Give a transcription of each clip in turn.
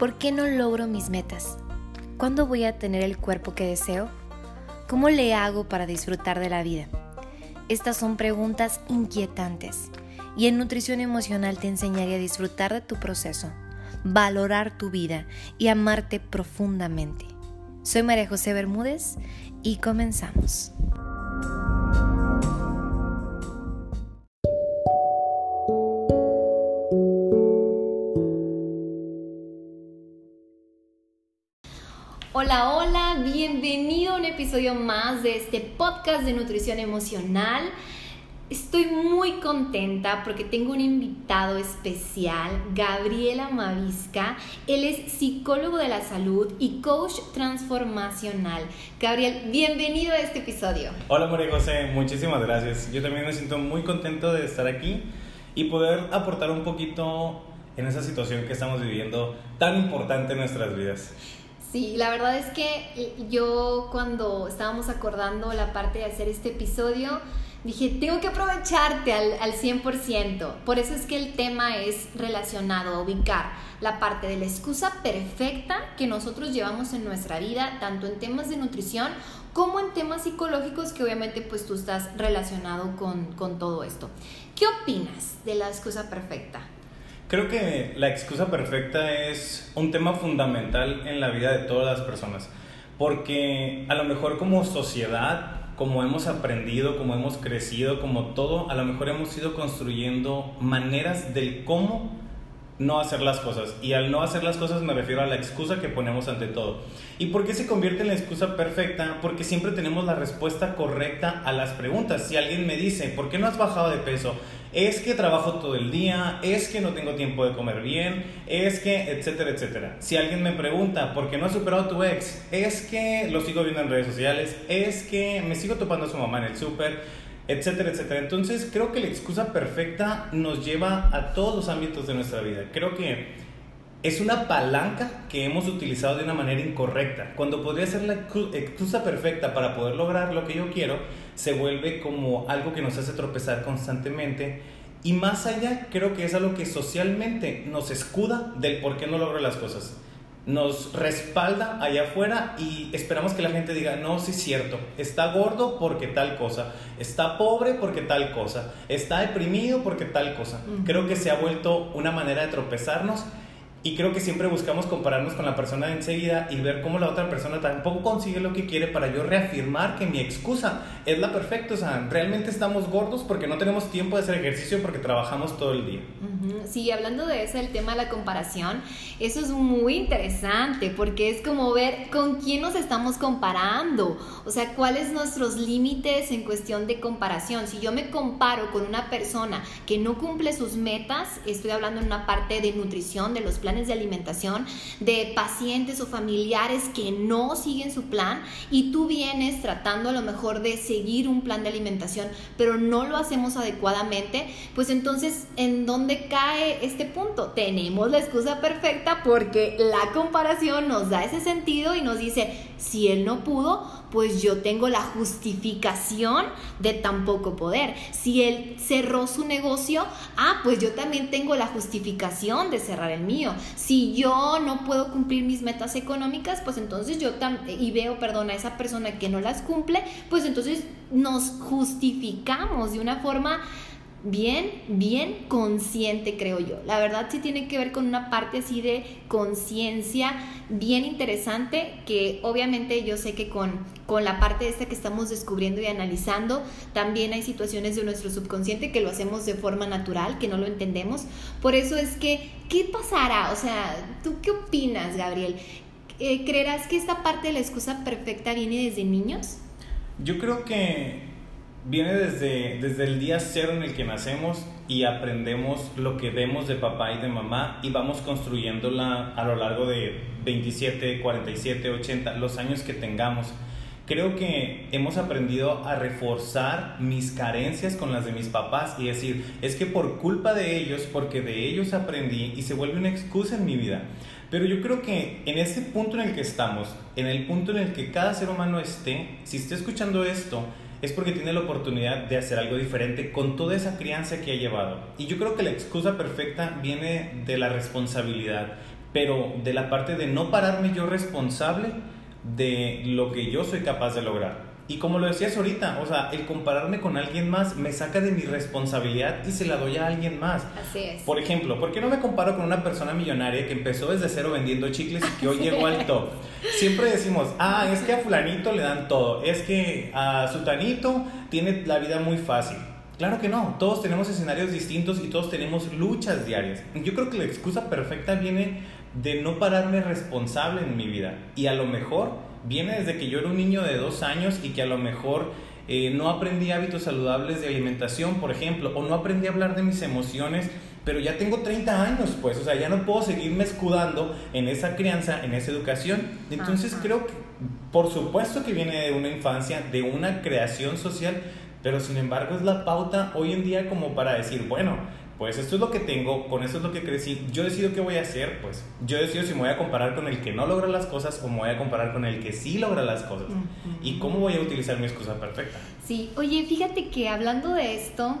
¿Por qué no logro mis metas? ¿Cuándo voy a tener el cuerpo que deseo? ¿Cómo le hago para disfrutar de la vida? Estas son preguntas inquietantes y en nutrición emocional te enseñaré a disfrutar de tu proceso, valorar tu vida y amarte profundamente. Soy María José Bermúdez y comenzamos. Hola, hola, bienvenido a un episodio más de este podcast de nutrición emocional. Estoy muy contenta porque tengo un invitado especial, Gabriela Mavisca. Él es psicólogo de la salud y coach transformacional. Gabriel, bienvenido a este episodio. Hola María José, muchísimas gracias. Yo también me siento muy contento de estar aquí y poder aportar un poquito en esa situación que estamos viviendo tan importante en nuestras vidas. Sí, la verdad es que eh, yo cuando estábamos acordando la parte de hacer este episodio, dije, tengo que aprovecharte al, al 100%. Por eso es que el tema es relacionado a ubicar la parte de la excusa perfecta que nosotros llevamos en nuestra vida, tanto en temas de nutrición como en temas psicológicos, que obviamente pues tú estás relacionado con, con todo esto. ¿Qué opinas de la excusa perfecta? Creo que la excusa perfecta es un tema fundamental en la vida de todas las personas, porque a lo mejor como sociedad, como hemos aprendido, como hemos crecido, como todo, a lo mejor hemos ido construyendo maneras del cómo no hacer las cosas. Y al no hacer las cosas me refiero a la excusa que ponemos ante todo. ¿Y por qué se convierte en la excusa perfecta? Porque siempre tenemos la respuesta correcta a las preguntas. Si alguien me dice, ¿por qué no has bajado de peso? Es que trabajo todo el día, es que no tengo tiempo de comer bien, es que, etcétera, etcétera. Si alguien me pregunta, ¿por qué no has superado a tu ex? Es que lo sigo viendo en redes sociales, es que me sigo topando a su mamá en el súper etcétera, etcétera. Entonces creo que la excusa perfecta nos lleva a todos los ámbitos de nuestra vida. Creo que es una palanca que hemos utilizado de una manera incorrecta. Cuando podría ser la excusa perfecta para poder lograr lo que yo quiero, se vuelve como algo que nos hace tropezar constantemente. Y más allá, creo que es algo que socialmente nos escuda del por qué no logro las cosas nos respalda allá afuera y esperamos que la gente diga, no, sí es cierto, está gordo porque tal cosa, está pobre porque tal cosa, está deprimido porque tal cosa. Creo que se ha vuelto una manera de tropezarnos y creo que siempre buscamos compararnos con la persona de enseguida y ver cómo la otra persona tampoco consigue lo que quiere para yo reafirmar que mi excusa es la perfecta. O sea, realmente estamos gordos porque no tenemos tiempo de hacer ejercicio porque trabajamos todo el día. Sí, hablando de eso, el tema de la comparación, eso es muy interesante porque es como ver con quién nos estamos comparando. O sea, cuáles nuestros límites en cuestión de comparación. Si yo me comparo con una persona que no cumple sus metas, estoy hablando en una parte de nutrición, de los planes de alimentación de pacientes o familiares que no siguen su plan y tú vienes tratando a lo mejor de seguir un plan de alimentación, pero no lo hacemos adecuadamente, pues entonces, ¿en dónde cae este punto? Tenemos la excusa perfecta porque la comparación nos da ese sentido y nos dice, si él no pudo, pues yo tengo la justificación de tan poco poder. Si él cerró su negocio, ah, pues yo también tengo la justificación de cerrar el mío. Si yo no puedo cumplir mis metas económicas, pues entonces yo también, y veo, perdón, a esa persona que no las cumple, pues entonces nos justificamos de una forma bien, bien consciente, creo yo. La verdad sí tiene que ver con una parte así de conciencia bien interesante que obviamente yo sé que con, con la parte esta que estamos descubriendo y analizando, también hay situaciones de nuestro subconsciente que lo hacemos de forma natural, que no lo entendemos. Por eso es que, ¿qué pasará? O sea, ¿tú qué opinas, Gabriel? Eh, ¿Creerás que esta parte de la excusa perfecta viene desde niños? Yo creo que viene desde, desde el día cero en el que nacemos y aprendemos lo que vemos de papá y de mamá y vamos construyéndola a lo largo de 27, 47, 80, los años que tengamos. Creo que hemos aprendido a reforzar mis carencias con las de mis papás y decir, es que por culpa de ellos, porque de ellos aprendí y se vuelve una excusa en mi vida. Pero yo creo que en ese punto en el que estamos, en el punto en el que cada ser humano esté, si esté escuchando esto, es porque tiene la oportunidad de hacer algo diferente con toda esa crianza que ha llevado. Y yo creo que la excusa perfecta viene de la responsabilidad. pero de la parte de no pararme yo responsable de lo que yo soy capaz de lograr. Y como lo decías ahorita, o sea, el compararme con alguien más me saca de mi responsabilidad y se la doy a alguien más. Así es. Por ejemplo, ¿por qué no me comparo con una persona millonaria que empezó desde cero vendiendo chicles y que hoy llegó al top? Siempre decimos, ah, es que a fulanito le dan todo, es que a sutanito tiene la vida muy fácil. Claro que no, todos tenemos escenarios distintos y todos tenemos luchas diarias. Yo creo que la excusa perfecta viene de no pararme responsable en mi vida. Y a lo mejor viene desde que yo era un niño de dos años y que a lo mejor eh, no aprendí hábitos saludables de alimentación, por ejemplo, o no aprendí a hablar de mis emociones, pero ya tengo 30 años, pues, o sea, ya no puedo seguirme escudando en esa crianza, en esa educación. Entonces creo que, por supuesto que viene de una infancia, de una creación social, pero sin embargo es la pauta hoy en día como para decir, bueno, pues esto es lo que tengo, con esto es lo que crecí, yo decido qué voy a hacer, pues yo decido si me voy a comparar con el que no logra las cosas o me voy a comparar con el que sí logra las cosas y cómo voy a utilizar mi excusa perfecta. Sí, oye, fíjate que hablando de esto,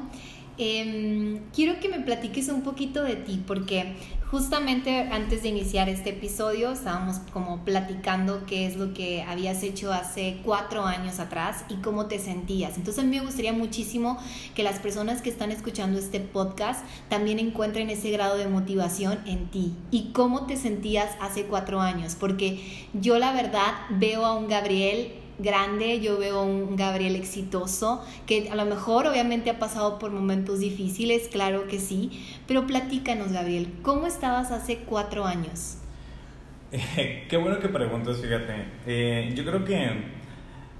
em, quiero que me platiques un poquito de ti, porque Justamente antes de iniciar este episodio estábamos como platicando qué es lo que habías hecho hace cuatro años atrás y cómo te sentías. Entonces a mí me gustaría muchísimo que las personas que están escuchando este podcast también encuentren ese grado de motivación en ti y cómo te sentías hace cuatro años. Porque yo la verdad veo a un Gabriel grande, yo veo un Gabriel exitoso, que a lo mejor obviamente ha pasado por momentos difíciles, claro que sí, pero platícanos Gabriel, ¿cómo estabas hace cuatro años? qué bueno que preguntas, fíjate. Eh, yo creo que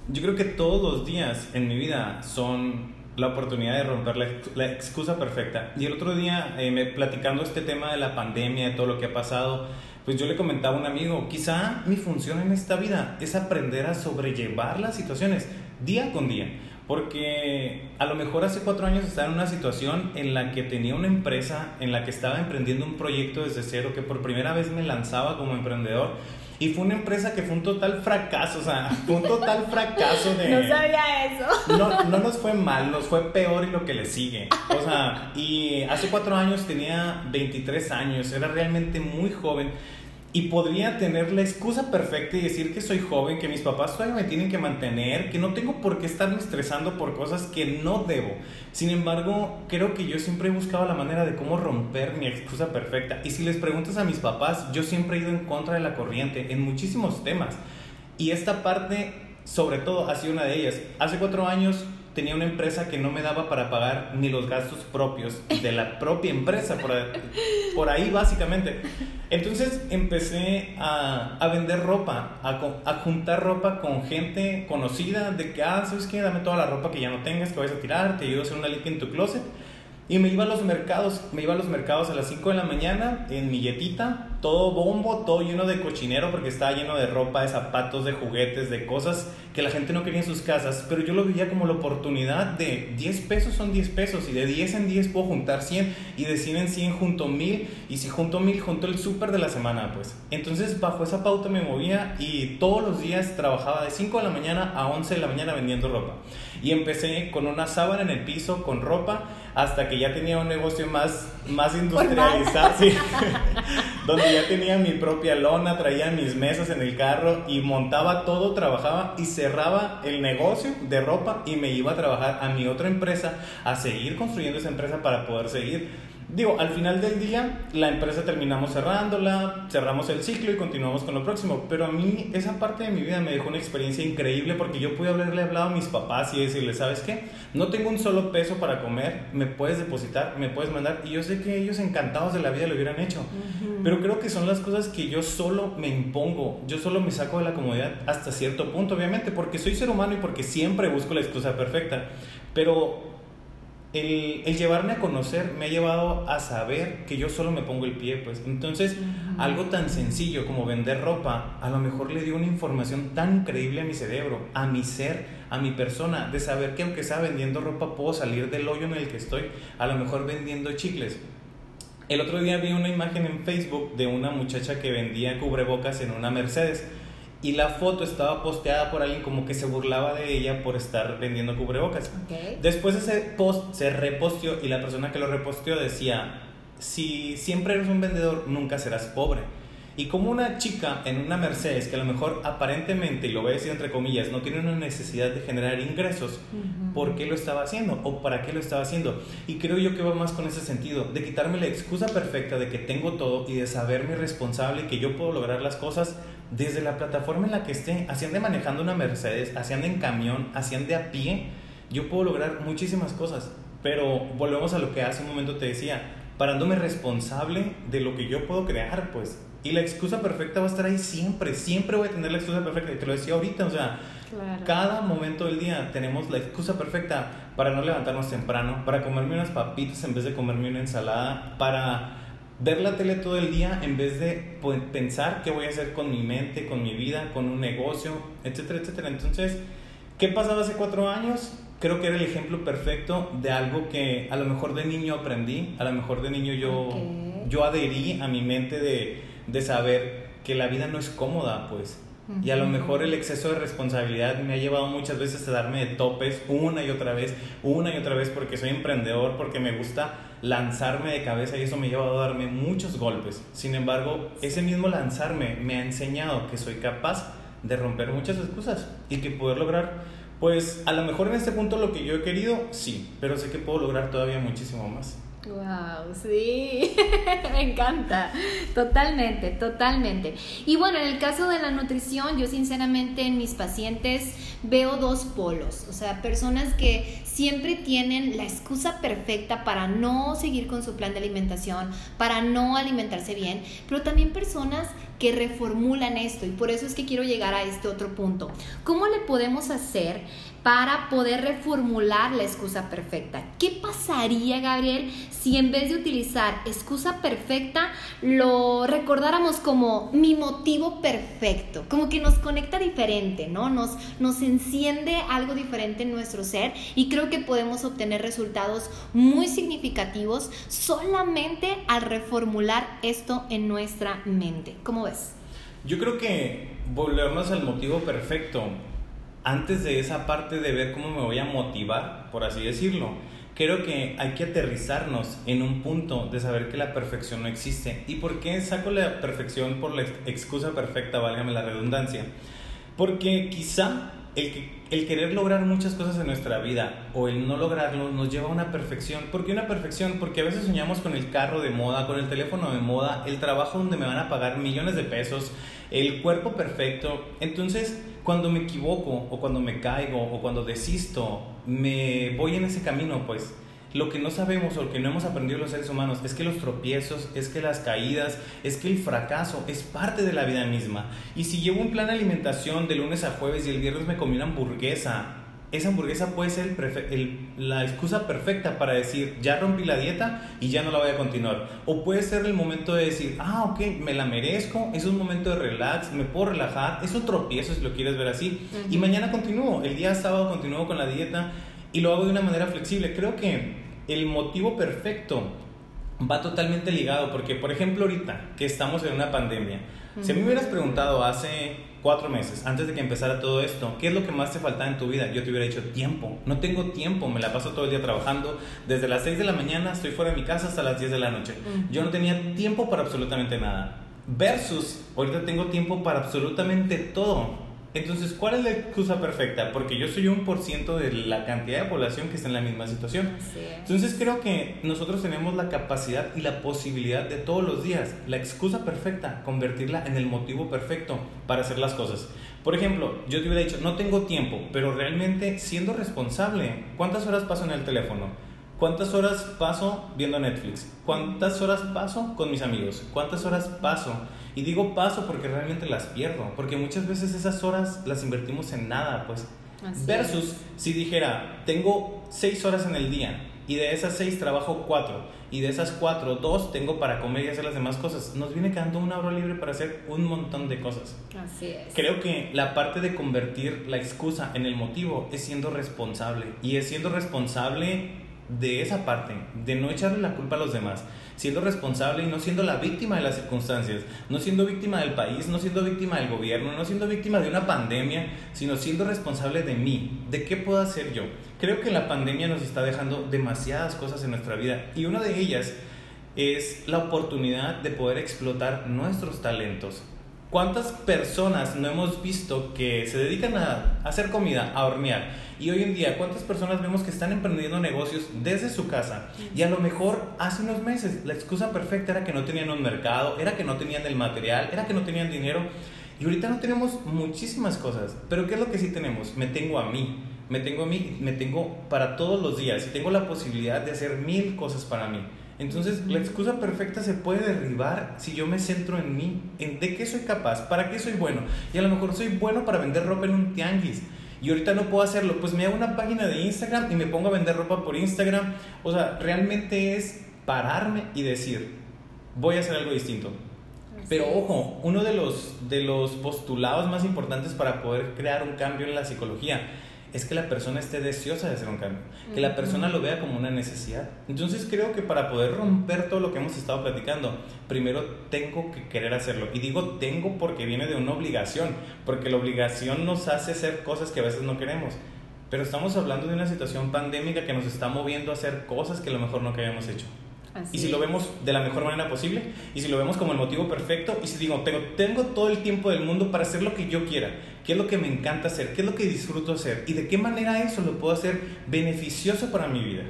yo creo que todos los días en mi vida son la oportunidad de romper la, excusa perfecta. Y el otro día, eh, me, platicando este tema de la pandemia, de todo lo que ha pasado, pues yo le comentaba a un amigo, quizá mi función en esta vida es aprender a sobrellevar las situaciones día con día. Porque a lo mejor hace cuatro años estaba en una situación en la que tenía una empresa, en la que estaba emprendiendo un proyecto desde cero, que por primera vez me lanzaba como emprendedor. Y fue una empresa que fue un total fracaso, o sea, fue un total fracaso de... No sabía eso. No, no nos fue mal, nos fue peor y lo que le sigue. O sea, y hace cuatro años tenía 23 años, era realmente muy joven y podría tener la excusa perfecta y decir que soy joven, que mis papás todavía me tienen que mantener, que no tengo por qué estarme estresando por cosas que no debo. Sin embargo, creo que yo siempre he buscado la manera de cómo romper mi excusa perfecta. Y si les preguntas a mis papás, yo siempre he ido en contra de la corriente en muchísimos temas. Y esta parte, sobre todo, ha sido una de ellas. Hace cuatro años tenía una empresa que no me daba para pagar ni los gastos propios de la propia empresa, por, por ahí básicamente. Entonces empecé a, a vender ropa, a, a, juntar ropa con gente conocida de que, ah, ¿sabes qué? Dame toda la ropa que ya no tengas, que vayas a tirar, te ayudo a hacer una limpia en tu closet. Y me iba a los mercados, me iba a los mercados a las 5 de la mañana en mi yetita, todo bombo, todo lleno de cochinero porque estaba lleno de ropa, de zapatos, de juguetes, de cosas que la gente no quería en sus casas, pero yo lo veía como la oportunidad de 10 pesos son 10 pesos y de 10 en 10 puedo juntar 100 y de 100 en 100 junto 1000 y si junto 1000 junto el súper de la semana, pues. Entonces bajo esa pauta me movía y todos los días trabajaba de 5 de la mañana a 11 de la mañana vendiendo ropa. Y empecé con una sábana en el piso con ropa hasta que ya tenía un negocio más, más industrializado, sí, donde ya tenía mi propia lona, traía mis mesas en el carro y montaba todo, trabajaba y cerraba el negocio de ropa y me iba a trabajar a mi otra empresa, a seguir construyendo esa empresa para poder seguir Digo, al final del día, la empresa terminamos cerrándola, cerramos el ciclo y continuamos con lo próximo. Pero a mí, esa parte de mi vida me dejó una experiencia increíble porque yo pude haberle hablado a mis papás y decirles, ¿sabes qué? No tengo un solo peso para comer, me puedes depositar, me puedes mandar. Y yo sé que ellos encantados de la vida lo hubieran hecho. Pero creo que son las cosas que yo solo me impongo, yo solo me saco de la comodidad hasta cierto punto, obviamente, porque soy ser humano y porque siempre busco la excusa perfecta. Pero el, el, llevarme a conocer me ha llevado a saber que yo solo me pongo el pie, pues. Entonces, algo tan sencillo como vender ropa, a lo mejor le dio una información tan increíble a mi cerebro, a mi ser, a mi persona, de saber que aunque sea vendiendo ropa, puedo salir del hoyo en el que estoy, a lo mejor vendiendo chicles. El otro día vi una imagen en Facebook de una muchacha que vendía cubrebocas en una Mercedes y la foto estaba posteada por alguien como que se burlaba de ella por estar vendiendo cubrebocas. Después ese post se reposteó y la persona que lo reposteó decía, si siempre eres un vendedor, nunca serás pobre. Y como una chica en una Mercedes que a lo mejor aparentemente, y lo voy a decir entre comillas, no tiene una necesidad de generar ingresos, ¿por qué lo estaba haciendo? ¿O para qué lo estaba haciendo? Y creo yo que va más con ese sentido, de quitarme la excusa perfecta de que tengo todo y de saberme responsable y que yo puedo lograr las cosas desde la plataforma en la que esté, así ande manejando una Mercedes, así ande en camión, así ande a pie, yo puedo lograr muchísimas cosas. Pero volvemos a lo que hace un momento te decía, parándome responsable de lo que yo puedo crear, pues. Y la excusa perfecta va a estar ahí siempre, siempre voy a tener la excusa perfecta, te lo decía ahorita, o sea, cada momento del día tenemos la excusa perfecta para no levantarnos temprano, para comerme unas papitas en vez de comerme una ensalada, para ver la tele todo el día en vez de pues, pensar qué voy a hacer con mi mente, con mi vida, con un negocio, etcétera, etcétera. Entonces, ¿qué pasaba hace cuatro años? creo que era el ejemplo perfecto de algo que a lo mejor de niño aprendí, a lo mejor de niño yo, yo adherí a mi mente de, de, saber que la vida no es cómoda, pues. Y a lo mejor el exceso de responsabilidad me ha llevado muchas veces a darme de topes una y otra vez, una y otra vez porque soy emprendedor, porque me gusta lanzarme de cabeza y eso me ha llevado a darme muchos golpes. Sin embargo, ese mismo lanzarme me ha enseñado que soy capaz de romper muchas excusas y que poder lograr pues a lo mejor en este punto lo que yo he querido, sí, pero sé que puedo lograr todavía muchísimo más. Wow, sí, me encanta, totalmente, totalmente. Y bueno, en el caso de la nutrición, yo sinceramente en mis pacientes veo dos polos, o sea, personas que siempre tienen la excusa perfecta para no seguir con su plan de alimentación, para no alimentarse bien, pero también personas que reformulan esto y por eso es que quiero llegar a este otro punto. ¿Cómo le podemos hacer para poder reformular la excusa perfecta. ¿Qué pasaría, Gabriel, si en vez de utilizar excusa perfecta lo recordáramos como mi motivo perfecto? Como que nos conecta diferente, ¿no? Nos, nos enciende algo diferente en nuestro ser y creo que podemos obtener resultados muy significativos solamente al reformular esto en nuestra mente. ¿Cómo ves? Yo creo que volvemos al motivo perfecto antes de esa parte de ver cómo me voy a motivar, por así decirlo, creo que hay que aterrizarnos en un punto de saber que la perfección no existe. ¿Y por qué saco la perfección por la excusa perfecta, válgame la redundancia? Porque quizá el, el querer lograr muchas cosas en nuestra vida o el no lograrlo nos lleva a una perfección. ¿Por qué una perfección? Porque a veces soñamos con el carro de moda, con el teléfono de moda, el trabajo donde me van a pagar millones de pesos, el cuerpo perfecto. Entonces, cuando me equivoco o cuando me caigo o cuando desisto, me voy en ese camino, pues lo que no sabemos o lo que no hemos aprendido los seres humanos es que los tropiezos, es que las caídas, es que el fracaso es parte de la vida misma. Y si llevo un plan de alimentación de lunes a jueves y el viernes me comí una hamburguesa, esa hamburguesa puede ser la excusa perfecta para decir, ya rompí la dieta y ya no la voy a continuar. O puede ser el momento de decir, ah, ok, me la merezco, es un momento de relax, me puedo relajar, es un tropiezo si lo quieres ver así. Y mañana continúo, el día sábado continúo con la dieta y lo hago de una manera flexible. Creo que el motivo perfecto va totalmente ligado, porque por ejemplo ahorita que estamos en una pandemia, si a mí me hubieras preguntado hace cuatro meses, antes de que empezara todo esto, ¿qué es lo que más te faltaba en tu vida? Yo te hubiera dicho tiempo. No tengo tiempo, me la paso todo el día trabajando. Desde las 6 de la mañana estoy fuera de mi casa hasta las 10 de la noche. Yo no tenía tiempo para absolutamente nada. Versus, ahorita tengo tiempo para absolutamente todo. Entonces, ¿cuál es la excusa perfecta? Porque yo soy un por ciento de la cantidad de población que está en la misma situación. Entonces, creo que nosotros tenemos la capacidad y la posibilidad de todos los días, la excusa perfecta, convertirla en el motivo perfecto para hacer las cosas. Por ejemplo, yo te hubiera dicho, no tengo tiempo, pero realmente siendo responsable, ¿cuántas horas paso en el teléfono? ¿Cuántas horas paso viendo Netflix? ¿Cuántas horas paso con mis amigos? ¿Cuántas horas paso? Y digo paso porque realmente las pierdo, porque muchas veces esas horas las invertimos en nada, pues. Versus si dijera, tengo seis horas en el día y de esas seis trabajo cuatro y de esas cuatro, dos tengo para comer y hacer las demás cosas. Nos viene quedando una hora libre para hacer un montón de cosas. Así es. Creo que la parte de convertir la excusa en el motivo es siendo responsable y es siendo responsable de esa parte, de no echarle la culpa a los demás, siendo responsable y no siendo la víctima de las circunstancias, no siendo víctima del país, no siendo víctima del gobierno, no siendo víctima de una pandemia, sino siendo responsable de mí, de qué puedo hacer yo. Creo que la pandemia nos está dejando demasiadas cosas en nuestra vida y una de ellas es la oportunidad de poder explotar nuestros talentos. ¿Cuántas personas no hemos visto que se dedican a hacer comida, a hornear? Y hoy en día, ¿cuántas personas vemos que están emprendiendo negocios desde su casa? Y a lo mejor hace unos meses la excusa perfecta era que no tenían un mercado, era que no tenían el material, era que no tenían dinero. Y ahorita no tenemos muchísimas cosas. Pero ¿qué es lo que sí tenemos? Me tengo a mí. Me tengo a mí, me tengo para todos los días y tengo la posibilidad de hacer mil cosas para mí. Entonces, la excusa perfecta se puede derribar si yo me centro en mí, en de qué soy capaz, para qué soy bueno. Y a lo mejor soy bueno para vender ropa en un tianguis. Y ahorita no puedo hacerlo, pues me hago una página de Instagram y me pongo a vender ropa por Instagram. O sea, realmente es pararme y decir, voy a hacer algo distinto. Pero ojo, uno de los, de los postulados más importantes para poder crear un cambio en la psicología es que la persona esté deseosa de hacer un cambio, que la persona lo vea como una necesidad. Entonces creo que para poder romper todo lo que hemos estado platicando, primero tengo que querer hacerlo. Y digo tengo porque viene de una obligación, porque la obligación nos hace hacer cosas que a veces no queremos. Pero estamos hablando de una situación pandémica que nos está moviendo a hacer cosas que a lo mejor no habíamos hecho y si lo vemos de la mejor manera posible, y si lo vemos como el motivo perfecto, y si digo, tengo, tengo todo el tiempo del mundo para hacer lo que yo quiera, qué es lo que me encanta hacer, qué es lo que disfruto hacer, y de qué manera eso lo puedo hacer beneficioso para mi vida.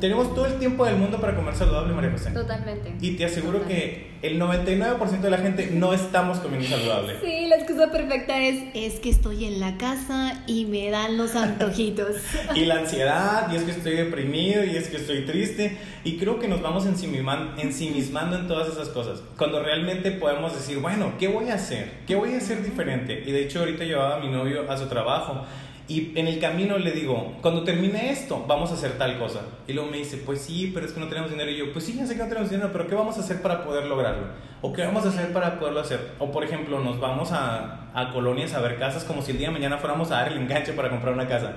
Tenemos todo el tiempo del mundo para comer saludable, María José. Totalmente. Y te aseguro que el 99% de la gente no estamos comiendo saludable. Sí, la excusa perfecta es, es que estoy en la casa y me dan los antojitos. y la ansiedad, y es que estoy deprimido, y es que estoy triste. Y creo que nos vamos ensimismando en todas esas cosas. Cuando realmente podemos decir, bueno, ¿qué voy a hacer? ¿Qué voy a hacer diferente? Y de hecho ahorita llevaba a mi novio a su trabajo y en el camino le digo, cuando termine esto, vamos a hacer tal cosa. Y luego me dice, pues sí, pero es que no tenemos dinero. Y yo, pues sí, ya sé que no tenemos dinero, pero ¿qué vamos a hacer para poder lograrlo? ¿O qué vamos a hacer para poderlo hacer? O por ejemplo, nos vamos a, a colonias a ver casas como si el día de mañana fuéramos a dar el enganche para comprar una casa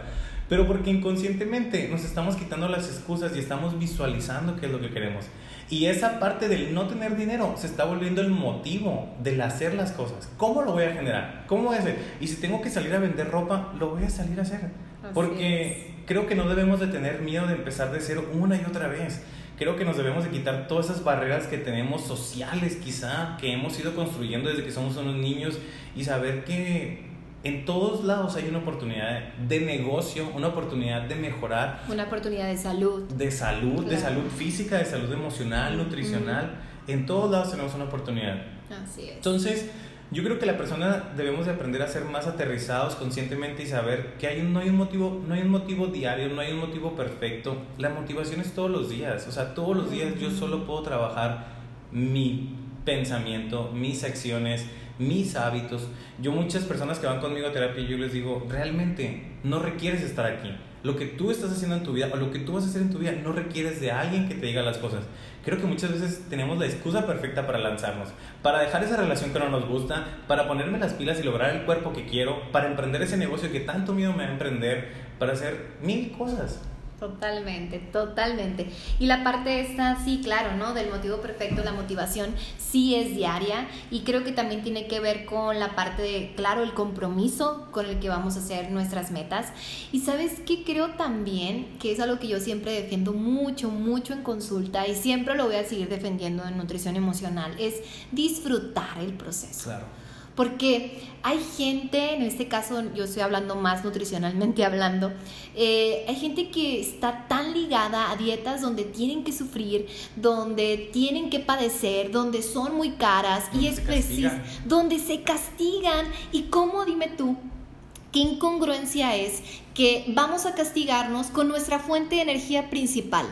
pero porque inconscientemente nos estamos quitando las excusas y estamos visualizando qué es lo que queremos. Y esa parte del no tener dinero se está volviendo el motivo del hacer las cosas. ¿Cómo lo voy a generar? ¿Cómo voy a hacer? Y si tengo que salir a vender ropa, lo voy a salir a hacer. porque creo que no debemos de tener miedo de empezar de cero una y otra vez. Creo que nos debemos de quitar todas esas barreras que tenemos sociales quizá, que hemos ido construyendo desde que somos unos niños y saber que en todos lados hay una oportunidad de negocio, una oportunidad de mejorar. Una oportunidad de salud. De salud, de salud física, de salud emocional, nutricional. En todos lados tenemos una oportunidad. Así es. Entonces, yo creo que la persona debemos de aprender a ser más aterrizados conscientemente y saber que hay no, hay un motivo, no hay un motivo diario, no hay un motivo perfecto. La motivación es todos los días. O sea, todos los días yo solo puedo trabajar mi pensamiento, mis acciones, mis hábitos. Yo muchas personas que van conmigo a terapia, yo les digo, realmente no requieres estar aquí. Lo que tú estás haciendo en tu vida o lo que tú vas a hacer en tu vida no requieres de alguien que te diga las cosas. Creo que muchas veces tenemos la excusa perfecta para lanzarnos, para dejar esa relación que no nos gusta, para ponerme las pilas y lograr el cuerpo que quiero, para emprender ese negocio que tanto miedo me va a emprender, para hacer mil cosas. Totalmente, totalmente. Y la parte esta, sí, claro, ¿no? Del motivo perfecto, la motivación sí es diaria y creo que también tiene que ver con la parte de, claro, el compromiso con el que vamos a hacer nuestras metas. Y sabes que creo también que es algo que yo siempre defiendo mucho, mucho en consulta y siempre lo voy a seguir defendiendo en nutrición emocional, es disfrutar el proceso. Claro porque hay gente, en este caso yo estoy hablando más nutricionalmente hablando, eh, hay gente que está tan ligada a dietas donde tienen que sufrir, donde tienen que padecer, donde son muy caras y es preciso, donde se castigan. ¿Y cómo, dime tú, qué incongruencia es que vamos a castigarnos con nuestra fuente de energía principal?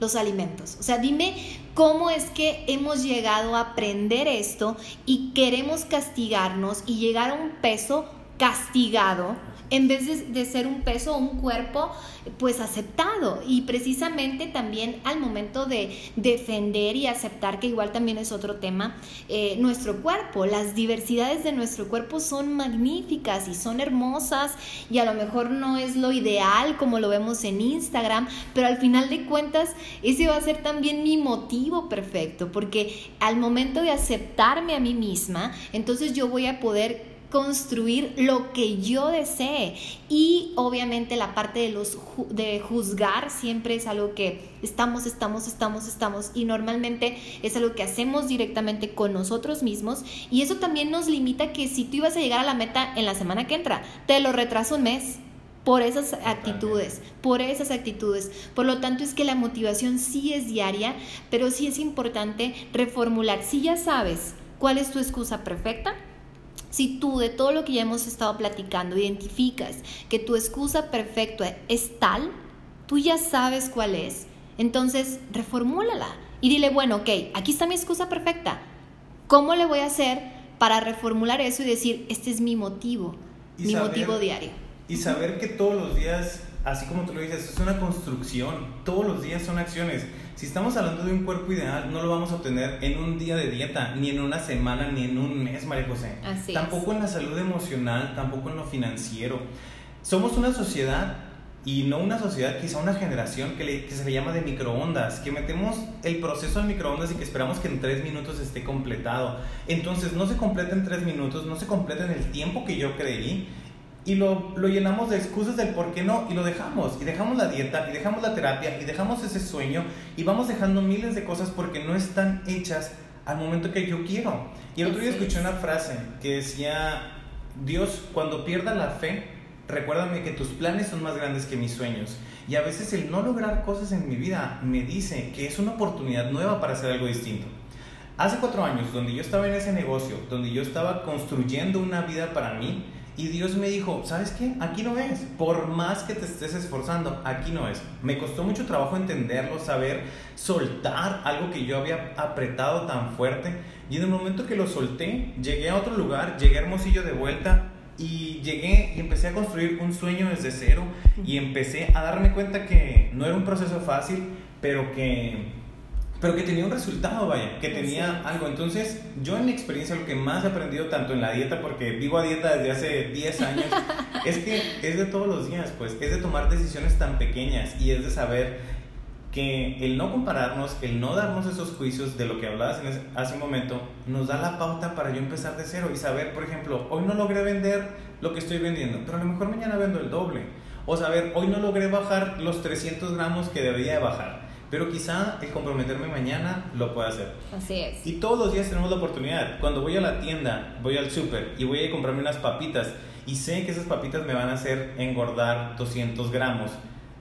Los alimentos. O sea, dime cómo es que hemos llegado a aprender esto y queremos castigarnos y llegar a un peso castigado en vez de, ser un peso o un cuerpo pues aceptado. Y precisamente también al momento de defender y aceptar que igual también es otro tema eh, nuestro cuerpo. Las diversidades de nuestro cuerpo son magníficas y son hermosas y a lo mejor no es lo ideal como lo vemos en Instagram pero al final de cuentas ese va a ser también mi motivo perfecto porque al momento de aceptarme a mí misma entonces yo voy a poder construir lo que yo desee. Y obviamente la parte de, los, de juzgar siempre es algo que estamos, estamos, estamos, estamos. Y normalmente es algo que hacemos directamente con nosotros mismos. Y eso también nos limita que si tú ibas a llegar a la meta en la semana que entra, te lo retraso un mes por esas actitudes, por esas actitudes. Por lo tanto, es que la motivación sí es diaria, pero sí es importante reformular. Si ya sabes cuál es tu excusa perfecta, si tú de todo lo que ya hemos estado platicando identificas que tu excusa perfecta es tal, tú ya sabes cuál es, entonces reformúlala y dile, bueno, ok, aquí está mi excusa perfecta. ¿Cómo le voy a hacer para reformular eso y decir, este es mi motivo, mi motivo diario? Y saber que todos los días, así como tú lo dices, es una construcción, todos los días son acciones. Si estamos hablando de un cuerpo ideal, no lo vamos a obtener en un día de dieta, ni en una semana, ni en un mes, María José. tampoco en la salud emocional, tampoco en lo financiero. Somos una sociedad y no una sociedad, quizá una generación que, que, se le llama de microondas, que metemos el proceso al microondas y que esperamos que en tres minutos esté completado. Entonces no se completa en tres minutos, no se completa en el tiempo que yo creí y lo, lo, llenamos de excusas del por qué no y lo dejamos. Y dejamos la dieta, y dejamos la terapia, y dejamos ese sueño, y vamos dejando miles de cosas porque no están hechas al momento que yo quiero. Y el otro día escuché una frase que decía, Dios, cuando pierda la fe, recuérdame que tus planes son más grandes que mis sueños. Y a veces el no lograr cosas en mi vida me dice que es una oportunidad nueva para hacer algo distinto. Hace cuatro años, donde yo estaba en ese negocio, donde yo estaba construyendo una vida para mí, y Dios me dijo, ¿sabes qué? Aquí no es. Por más que te estés esforzando, aquí no es. Me costó mucho trabajo entenderlo, saber soltar algo que yo había apretado tan fuerte. Y en el momento que lo solté, llegué a otro lugar, llegué a Hermosillo de vuelta y llegué y empecé a construir un sueño desde cero y empecé a darme cuenta que no era un proceso fácil, pero que pero que tenía un resultado, vaya, que tenía algo. Entonces, yo en mi experiencia lo que más he aprendido tanto en la dieta, porque vivo a dieta desde hace 10 años, es que es de todos los días, pues, es de tomar decisiones tan pequeñas y es de saber que el no compararnos, el no darnos esos juicios de lo que hablabas en hace un momento, nos da la pauta para yo empezar de cero y saber, por ejemplo, hoy no logré vender lo que estoy vendiendo, pero a lo mejor mañana vendo el doble. O saber, hoy no logré bajar los 300 gramos que debería de bajar pero quizá el comprometerme mañana lo pueda hacer. Así es. Y todos los días tenemos la oportunidad. Cuando voy a la tienda, voy al súper y voy a comprarme unas papitas y sé que esas papitas me van a hacer engordar 200 gramos,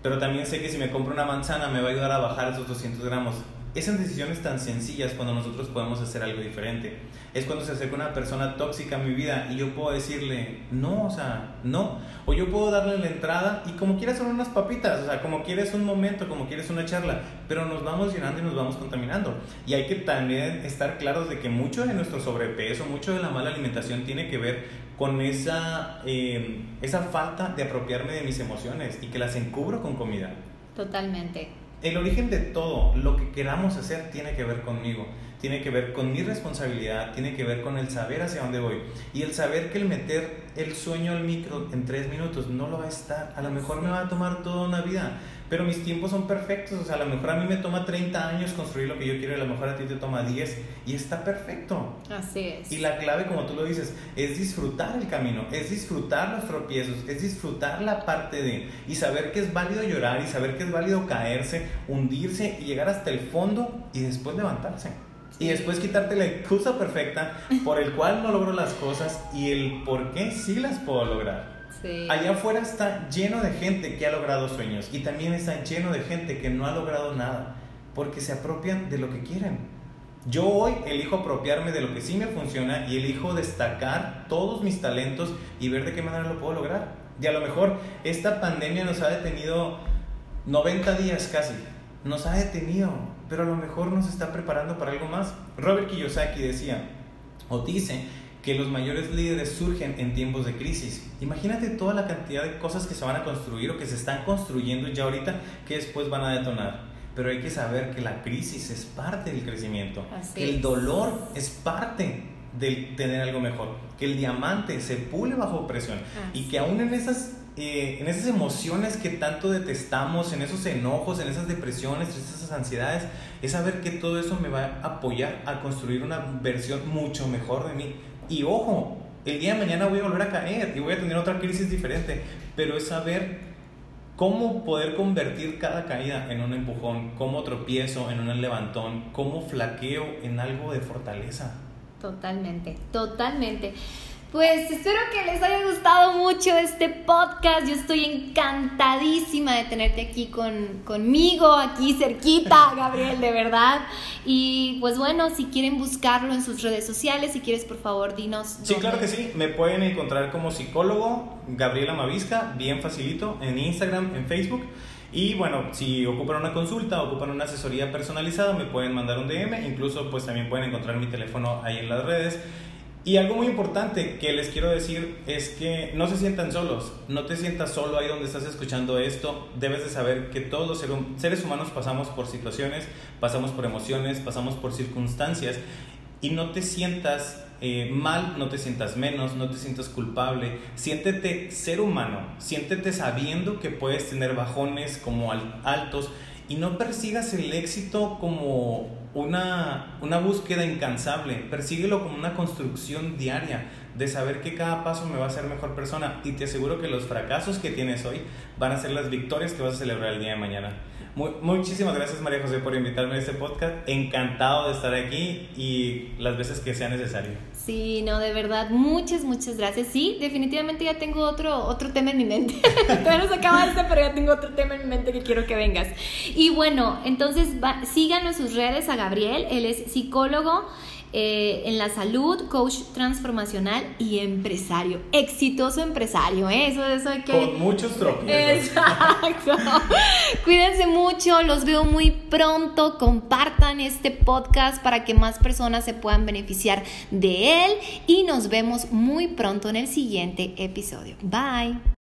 pero también sé que si me compro una manzana me va a ayudar a bajar esos 200 gramos. Esas decisiones tan sencillas cuando nosotros podemos hacer algo diferente. Es cuando se acerca una persona tóxica a mi vida y yo puedo decirle, no, o sea, no. O yo puedo darle la entrada y como quieras son unas papitas, o sea, como quieres un momento, como quieres una charla, pero nos vamos llenando y nos vamos contaminando. Y hay que también estar claros de que mucho de nuestro sobrepeso, mucho de la mala alimentación tiene que ver con esa, eh, esa falta de apropiarme de mis emociones y que las encubro con comida. Totalmente el origen de todo lo que queramos hacer tiene que ver conmigo, tiene que ver con mi responsabilidad, tiene que ver con el saber hacia dónde voy. Y el saber que el meter el sueño al micro en tres minutos no lo va a estar, a lo mejor me va a tomar toda una vida, pero mis tiempos son perfectos, o sea, a lo mejor a mí me toma 30 años construir lo que yo quiero y a lo mejor a ti te toma 10 y está perfecto. Así es. Y la clave, como tú lo dices, es disfrutar el camino, es disfrutar los tropiezos, es disfrutar la parte de y saber que es válido llorar y saber que es válido caerse, hundirse y llegar hasta el fondo y después levantarse. Y después quitarte la excusa perfecta por el cual no logro las cosas y el por qué sí las puedo lograr. Allá afuera está lleno de gente que ha logrado sueños y también está lleno de gente que no ha logrado nada porque se apropian de lo que quieren. Yo hoy elijo apropiarme de lo que sí me funciona y elijo destacar todos mis talentos y ver de qué manera lo puedo lograr. Y a lo mejor esta pandemia nos ha detenido 90 días casi, nos ha detenido, pero a lo mejor nos está preparando para algo más. Robert Kiyosaki decía, o dice, que los mayores líderes surgen en tiempos de crisis. Imagínate toda la cantidad de cosas que se van a construir o que se están construyendo ya ahorita que después van a detonar. Pero hay que saber que la crisis es parte del crecimiento, que el dolor es parte de tener algo mejor, que el diamante se pule bajo presión y que aún en esas eh, en esas emociones que tanto detestamos, en esos enojos, en esas depresiones, en esas ansiedades, es saber que todo eso me va a apoyar a construir una versión mucho mejor de mí. Y ojo, el día de mañana voy a volver a caer y voy a tener otra crisis diferente, pero es saber cómo poder convertir cada caída en un empujón, cómo tropiezo en un levantón, cómo flaqueo en algo de fortaleza. Totalmente, totalmente. Pues espero que les haya gustado mucho este podcast. Yo estoy encantadísima de tenerte aquí con, conmigo, aquí cerquita, Gabriel, de verdad. Y pues bueno, si quieren buscarlo en sus redes sociales, si quieres, por favor, dinos. Sí, claro que sí. Me pueden encontrar como psicólogo Gabriela Mavisca, bien facilito, en Instagram, en Facebook. Y bueno, si ocupan una consulta, ocupan una asesoría personalizada, me pueden mandar un DM. Incluso pues también pueden encontrar mi teléfono ahí en las redes. Y algo muy importante que les quiero decir es que no se sientan solos, no te sientas solo ahí donde estás escuchando esto, debes de saber que todos los seres humanos pasamos por situaciones, pasamos por emociones, pasamos por circunstancias y no te sientas eh, mal, no te sientas menos, no te sientas culpable, siéntete ser humano, siéntete sabiendo que puedes tener bajones como altos y no persigas el éxito como una, una búsqueda incansable, persíguelo como una construcción diaria de saber que cada paso me va a hacer mejor persona y te aseguro que los fracasos que tienes hoy van a ser las victorias que vas a celebrar el día de mañana muchísimas gracias María José por invitarme a este podcast. Encantado de estar aquí y las veces que sea necesario. Sí, no, de verdad, muchas, muchas gracias. Sí, definitivamente ya tengo otro, otro tema en mi mente. Todavía no se acaba este, pero ya tengo otro tema en mi mente que quiero que vengas. Y bueno, entonces síganos en sus redes a Gabriel, él es psicólogo. Eh, en la salud, coach transformacional y empresario. Exitoso empresario, ¿eh? Eso, eso hay que... Con muchos tropiezos. Exacto. Cuídense mucho, los veo muy pronto. Compartan este podcast para que más personas se puedan beneficiar de él y nos vemos muy pronto en el siguiente episodio. Bye.